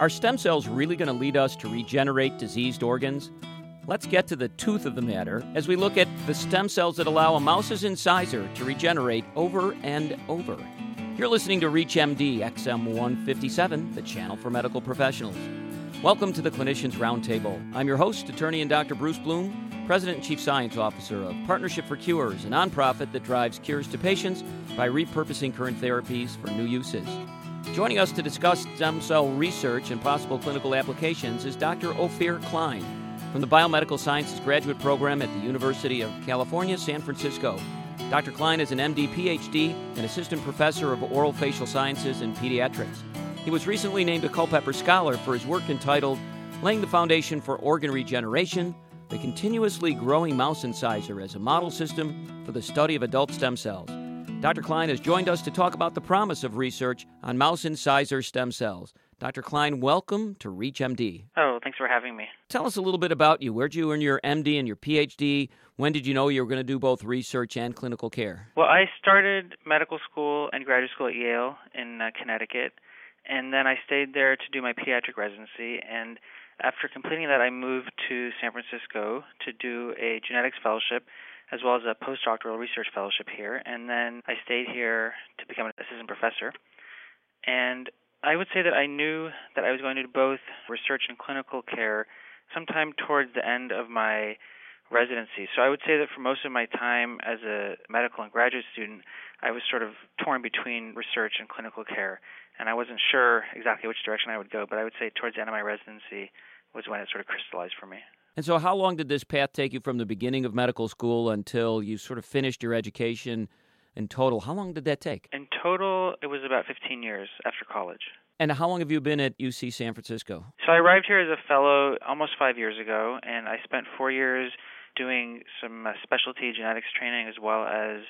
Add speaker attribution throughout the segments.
Speaker 1: Are stem cells really going to lead us to regenerate diseased organs? Let's get to the tooth of the matter as we look at the stem cells that allow a mouse's incisor to regenerate over and over. You're listening to ReachMD XM 157, the channel for medical professionals. Welcome to the Clinicians Roundtable. I'm your host, attorney and Dr. Bruce Bloom, President and Chief Science Officer of Partnership for Cures, a nonprofit that drives cures to patients by repurposing current therapies for new uses. Joining us to discuss stem cell research and possible clinical applications is Dr. Ophir Klein from the Biomedical Sciences Graduate Program at the University of California, San Francisco. Dr. Klein is an MD, PhD, and assistant professor of oral facial sciences and pediatrics. He was recently named a Culpeper Scholar for his work entitled Laying the Foundation for Organ Regeneration The Continuously Growing Mouse Incisor as a Model System for the Study of Adult Stem Cells. Dr. Klein has joined us to talk about the promise of research on mouse incisor stem cells. Dr. Klein, welcome to ReachMD.
Speaker 2: Oh, thanks for having me.
Speaker 1: Tell us a little bit about you. Where'd you earn your MD and your PhD? When did you know you were going to do both research and clinical care?
Speaker 2: Well, I started medical school and graduate school at Yale in uh, Connecticut, and then I stayed there to do my pediatric residency. And after completing that, I moved to San Francisco to do a genetics fellowship as well as a postdoctoral research fellowship here. And then I stayed here to become an assistant professor. And I would say that I knew that I was going to do both research and clinical care sometime towards the end of my residency. So I would say that for most of my time as a medical and graduate student, I was sort of torn between research and clinical care. And I wasn't sure exactly which direction I would go, but I would say towards the end of my residency was when it sort of crystallized for me.
Speaker 1: And so, how long did this path take you from the beginning of medical school until you sort of finished your education in total? How long did that take?
Speaker 2: In total, it was about 15 years after college.
Speaker 1: And how long have you been at UC San Francisco?
Speaker 2: So, I arrived here as a fellow almost five years ago, and I spent four years doing some uh, specialty genetics training as well as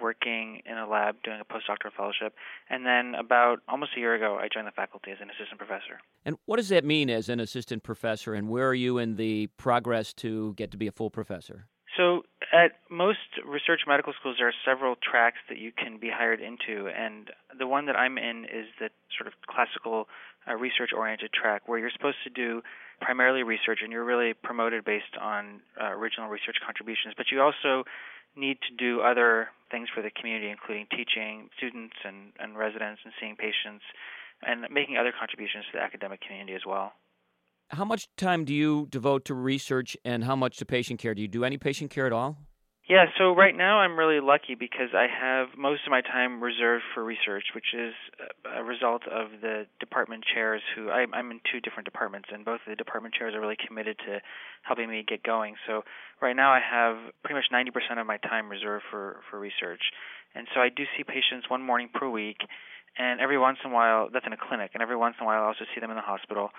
Speaker 2: working in a lab doing a postdoctoral fellowship. And then about almost a year ago, I joined the faculty as an assistant professor.
Speaker 1: And what does that mean as an assistant professor, and where are you in the progress to get to be a full professor?
Speaker 2: So, at most research medical schools, there are several tracks that you can be hired into, and the one that I'm in is the sort of classical uh, research oriented track where you're supposed to do primarily research and you're really promoted based on uh, original research contributions, but you also need to do other things for the community, including teaching students and, and residents and seeing patients and making other contributions to the academic community as well.
Speaker 1: How much time do you devote to research and how much to patient care? Do you do any patient care at all?
Speaker 2: Yeah, so right now I'm really lucky because I have most of my time reserved for research, which is a result of the department chairs who I, I'm in two different departments, and both of the department chairs are really committed to helping me get going. So right now I have pretty much 90% of my time reserved for, for research. And so I do see patients one morning per week, and every once in a while, that's in a clinic, and every once in a while I also see them in the hospital.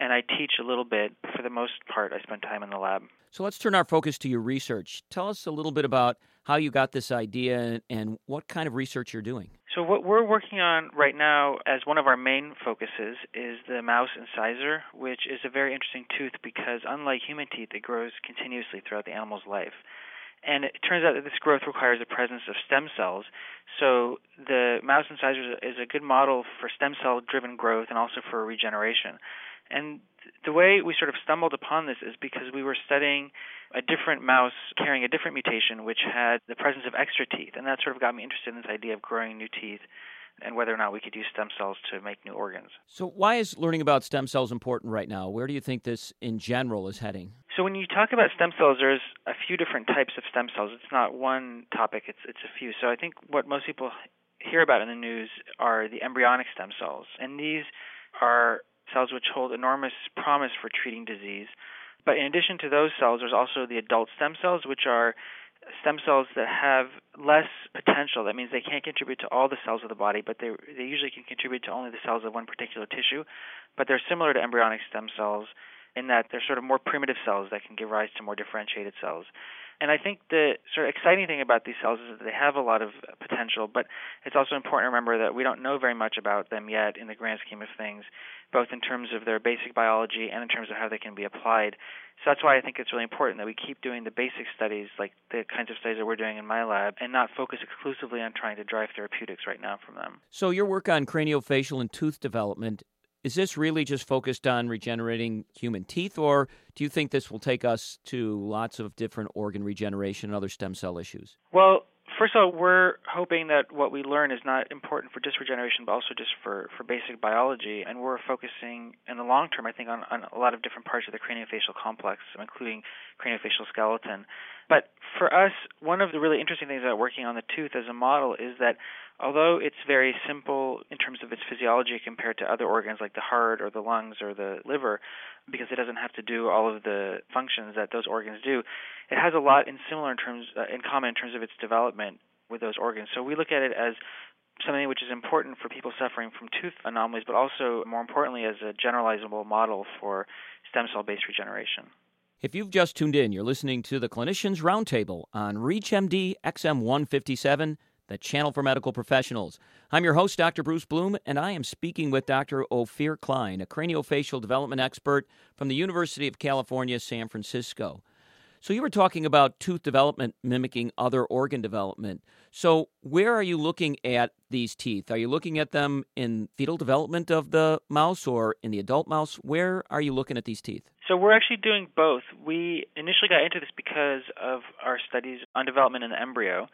Speaker 2: And I teach a little bit. For the most part, I spend time in the lab.
Speaker 1: So let's turn our focus to your research. Tell us a little bit about how you got this idea and what kind of research you're doing.
Speaker 2: So, what we're working on right now as one of our main focuses is the mouse incisor, which is a very interesting tooth because, unlike human teeth, it grows continuously throughout the animal's life. And it turns out that this growth requires the presence of stem cells. So the mouse incisor is a good model for stem cell driven growth and also for regeneration. And the way we sort of stumbled upon this is because we were studying a different mouse carrying a different mutation which had the presence of extra teeth. And that sort of got me interested in this idea of growing new teeth and whether or not we could use stem cells to make new organs.
Speaker 1: So, why is learning about stem cells important right now? Where do you think this in general is heading?
Speaker 2: So, when you talk about stem cells, there's a few different types of stem cells. It's not one topic, it's, it's a few. So, I think what most people hear about in the news are the embryonic stem cells. And these are cells which hold enormous promise for treating disease. But in addition to those cells, there's also the adult stem cells, which are stem cells that have less potential. That means they can't contribute to all the cells of the body, but they they usually can contribute to only the cells of one particular tissue. But they're similar to embryonic stem cells in that they're sort of more primitive cells that can give rise to more differentiated cells. And I think the sort of exciting thing about these cells is that they have a lot of potential, but it's also important to remember that we don't know very much about them yet in the grand scheme of things, both in terms of their basic biology and in terms of how they can be applied. So that's why I think it's really important that we keep doing the basic studies, like the kinds of studies that we're doing in my lab, and not focus exclusively on trying to drive therapeutics right now from them.
Speaker 1: So your work on craniofacial and tooth development is this really just focused on regenerating human teeth, or do you think this will take us to lots of different organ regeneration and other stem cell issues?
Speaker 2: Well, first of all, we're hoping that what we learn is not important for just regeneration, but also just for, for basic biology. And we're focusing in the long term, I think, on, on a lot of different parts of the craniofacial complex, including craniofacial skeleton. But for us, one of the really interesting things about working on the tooth as a model is that although it's very simple in terms of its physiology compared to other organs like the heart or the lungs or the liver, because it doesn't have to do all of the functions that those organs do, it has a lot in similar in terms uh, in common in terms of its development with those organs. So we look at it as something which is important for people suffering from tooth anomalies, but also more importantly as a generalizable model for stem cell based regeneration.
Speaker 1: If you've just tuned in, you're listening to the Clinicians Roundtable on ReachMD XM 157, the channel for medical professionals. I'm your host, Dr. Bruce Bloom, and I am speaking with Dr. Ophir Klein, a craniofacial development expert from the University of California, San Francisco. So, you were talking about tooth development mimicking other organ development. So, where are you looking at these teeth? Are you looking at them in fetal development of the mouse or in the adult mouse? Where are you looking at these teeth?
Speaker 2: So, we're actually doing both. We initially got into this because of our studies on development in the embryo.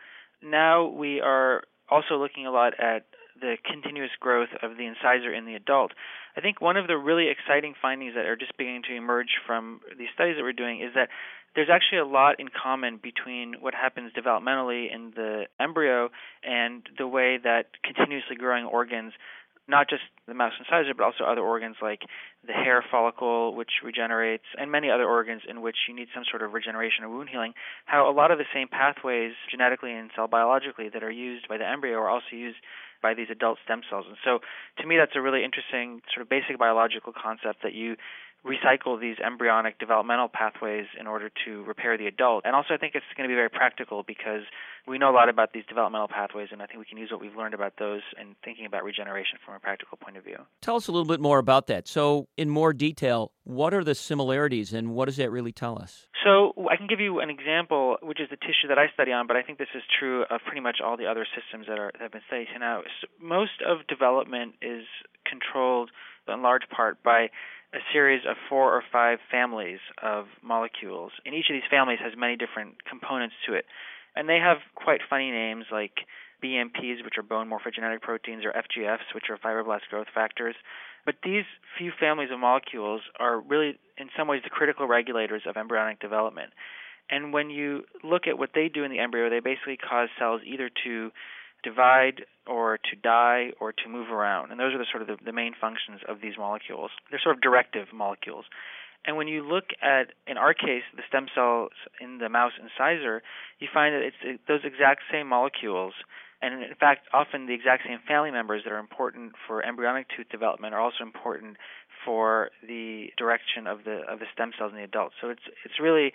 Speaker 2: Now we are also looking a lot at the continuous growth of the incisor in the adult. I think one of the really exciting findings that are just beginning to emerge from these studies that we're doing is that there's actually a lot in common between what happens developmentally in the embryo and the way that continuously growing organs not just the mouse incisor, but also other organs like the hair follicle, which regenerates, and many other organs in which you need some sort of regeneration or wound healing. How a lot of the same pathways genetically and cell biologically that are used by the embryo are also used by these adult stem cells. And so, to me, that's a really interesting sort of basic biological concept that you recycle these embryonic developmental pathways in order to repair the adult. And also, I think it's going to be very practical because we know a lot about these developmental pathways, and I think we can use what we've learned about those in thinking about regeneration from a practical point of view.
Speaker 1: Tell us a little bit more about that. So, in more detail, what are the similarities and what does that really tell us?
Speaker 2: So, I can give you an example, which is the tissue that I study on, but I think this is true of pretty much all the other systems that, are, that have been studied now. Most of development is controlled in large part by a series of four or five families of molecules. And each of these families has many different components to it. And they have quite funny names like BMPs, which are bone morphogenetic proteins, or FGFs, which are fibroblast growth factors. But these few families of molecules are really, in some ways, the critical regulators of embryonic development. And when you look at what they do in the embryo, they basically cause cells either to divide or to die or to move around. And those are the sort of the, the main functions of these molecules. They're sort of directive molecules. And when you look at, in our case, the stem cells in the mouse incisor, you find that it's those exact same molecules, and in fact, often the exact same family members that are important for embryonic tooth development are also important for the direction of the of the stem cells in the adult. So it's it's really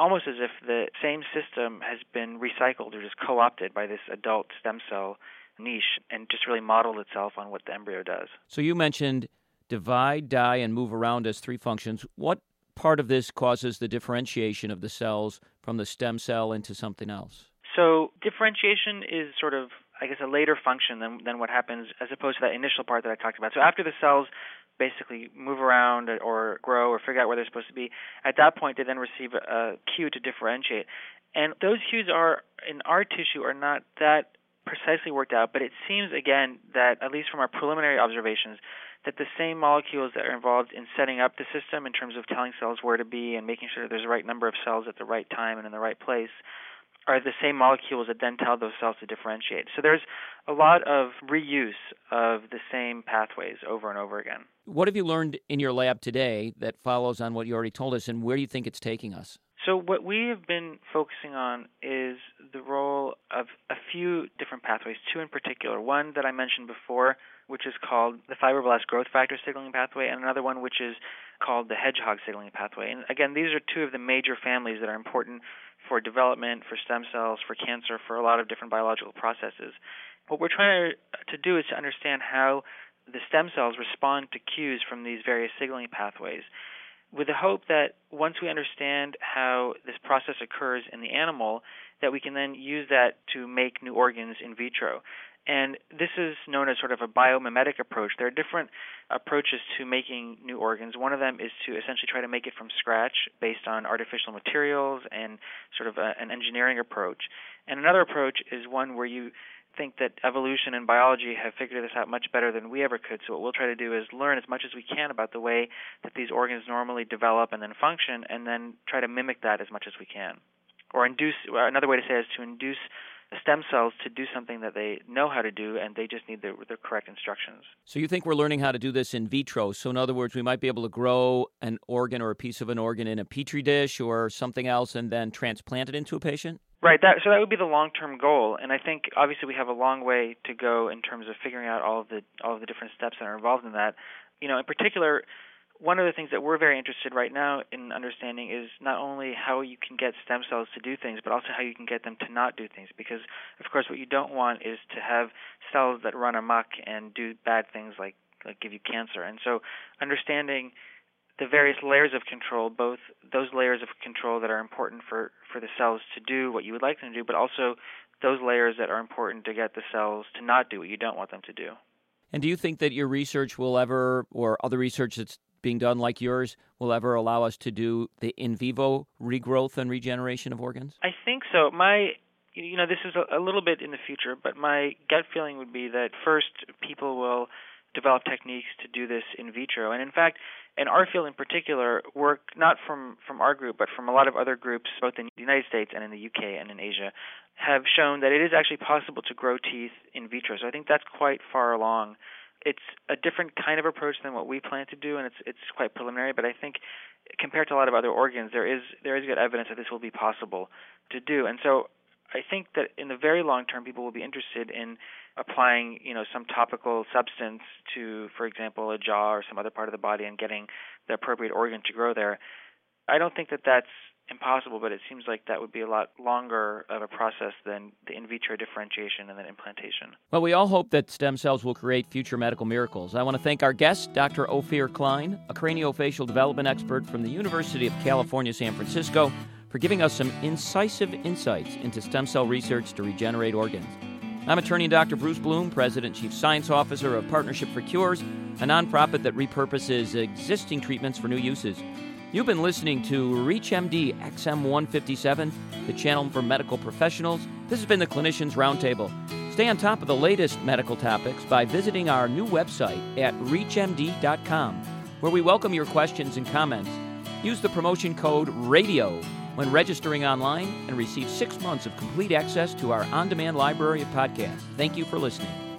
Speaker 2: almost as if the same system has been recycled or just co-opted by this adult stem cell niche and just really modeled itself on what the embryo does.
Speaker 1: So you mentioned divide, die, and move around as three functions. What part of this causes the differentiation of the cells from the stem cell into something else?
Speaker 2: So differentiation is sort of I guess a later function than than what happens as opposed to that initial part that I talked about. So after the cells basically move around or grow or figure out where they're supposed to be, at that point they then receive a cue to differentiate. And those cues are in our tissue are not that precisely worked out, but it seems again that at least from our preliminary observations that the same molecules that are involved in setting up the system in terms of telling cells where to be and making sure there's the right number of cells at the right time and in the right place are the same molecules that then tell those cells to differentiate. So there's a lot of reuse of the same pathways over and over again.
Speaker 1: What have you learned in your lab today that follows on what you already told us, and where do you think it's taking us?
Speaker 2: So, what we have been focusing on is the role of a few different pathways, two in particular. One that I mentioned before, which is called the fibroblast growth factor signaling pathway, and another one which is called the hedgehog signaling pathway. And again, these are two of the major families that are important for development, for stem cells, for cancer, for a lot of different biological processes. What we're trying to, do is to understand how the stem cells respond to cues from these various signaling pathways with the hope that once we understand how this process occurs in the animal, that we can then use that to make new organs in vitro. And this is known as sort of a biomimetic approach. There are different approaches to making new organs. One of them is to essentially try to make it from scratch based on artificial materials and sort of a, an engineering approach. And another approach is one where you think that evolution and biology have figured this out much better than we ever could. So what we'll try to do is learn as much as we can about the way that these organs normally develop and then function, and then try to mimic that as much as we can, or induce. Another way to say it is to induce stem cells to do something that they know how to do and they just need the, the correct instructions.
Speaker 1: So you think we're learning how to do this in vitro? So in other words, we might be able to grow an organ or a piece of an organ in a petri dish or something else and then transplant it into a patient?
Speaker 2: Right. That so that would be the long-term goal, and I think obviously we have a long way to go in terms of figuring out all of the all of the different steps that are involved in that. You know, in particular, one of the things that we're very interested right now in understanding is not only how you can get stem cells to do things, but also how you can get them to not do things. Because of course, what you don't want is to have cells that run amok and do bad things like like give you cancer. And so, understanding the various layers of control, both those layers of control that are important for, for the cells to do what you would like them to do, but also those layers that are important to get the cells to not do what you don't want them to do.
Speaker 1: And do you think that your research will ever, or other research that's being done like yours, will ever allow us to do the in vivo regrowth and regeneration of organs?
Speaker 2: I think so. My you know, this is a, little bit in the future, but my gut feeling would be that first people will develop techniques to do this in vitro. And in fact, in our field in particular, work not from, from our group, but from a lot of other groups, both in the United States and in the UK and in Asia, have shown that it is actually possible to grow teeth in vitro. So I think that's quite far along. It's a different kind of approach than what we plan to do, and it's it's quite preliminary. But I think compared to a lot of other organs, there is there is good evidence that this will be possible to do. And so I think that in the very long term, people will be interested in applying you know some topical substance to for example a jaw or some other part of the body and getting the appropriate organ to grow there i don't think that that's impossible but it seems like that would be a lot longer of a process than the in vitro differentiation and then implantation
Speaker 1: well we all hope that stem cells will create future medical miracles i want to thank our guest dr ophir klein a craniofacial development expert from the university of california san francisco for giving us some incisive insights into stem cell research to regenerate organs I'm attorney Dr. Bruce Bloom, President Chief Science Officer of Partnership for Cures, a nonprofit that repurposes existing treatments for new uses. You've been listening to ReachMD XM157, the channel for medical professionals. This has been the Clinicians Roundtable. Stay on top of the latest medical topics by visiting our new website at reachmd.com, where we welcome your questions and comments. Use the promotion code RADIO when registering online and receive six months of complete access to our on demand library of podcasts. Thank you for listening.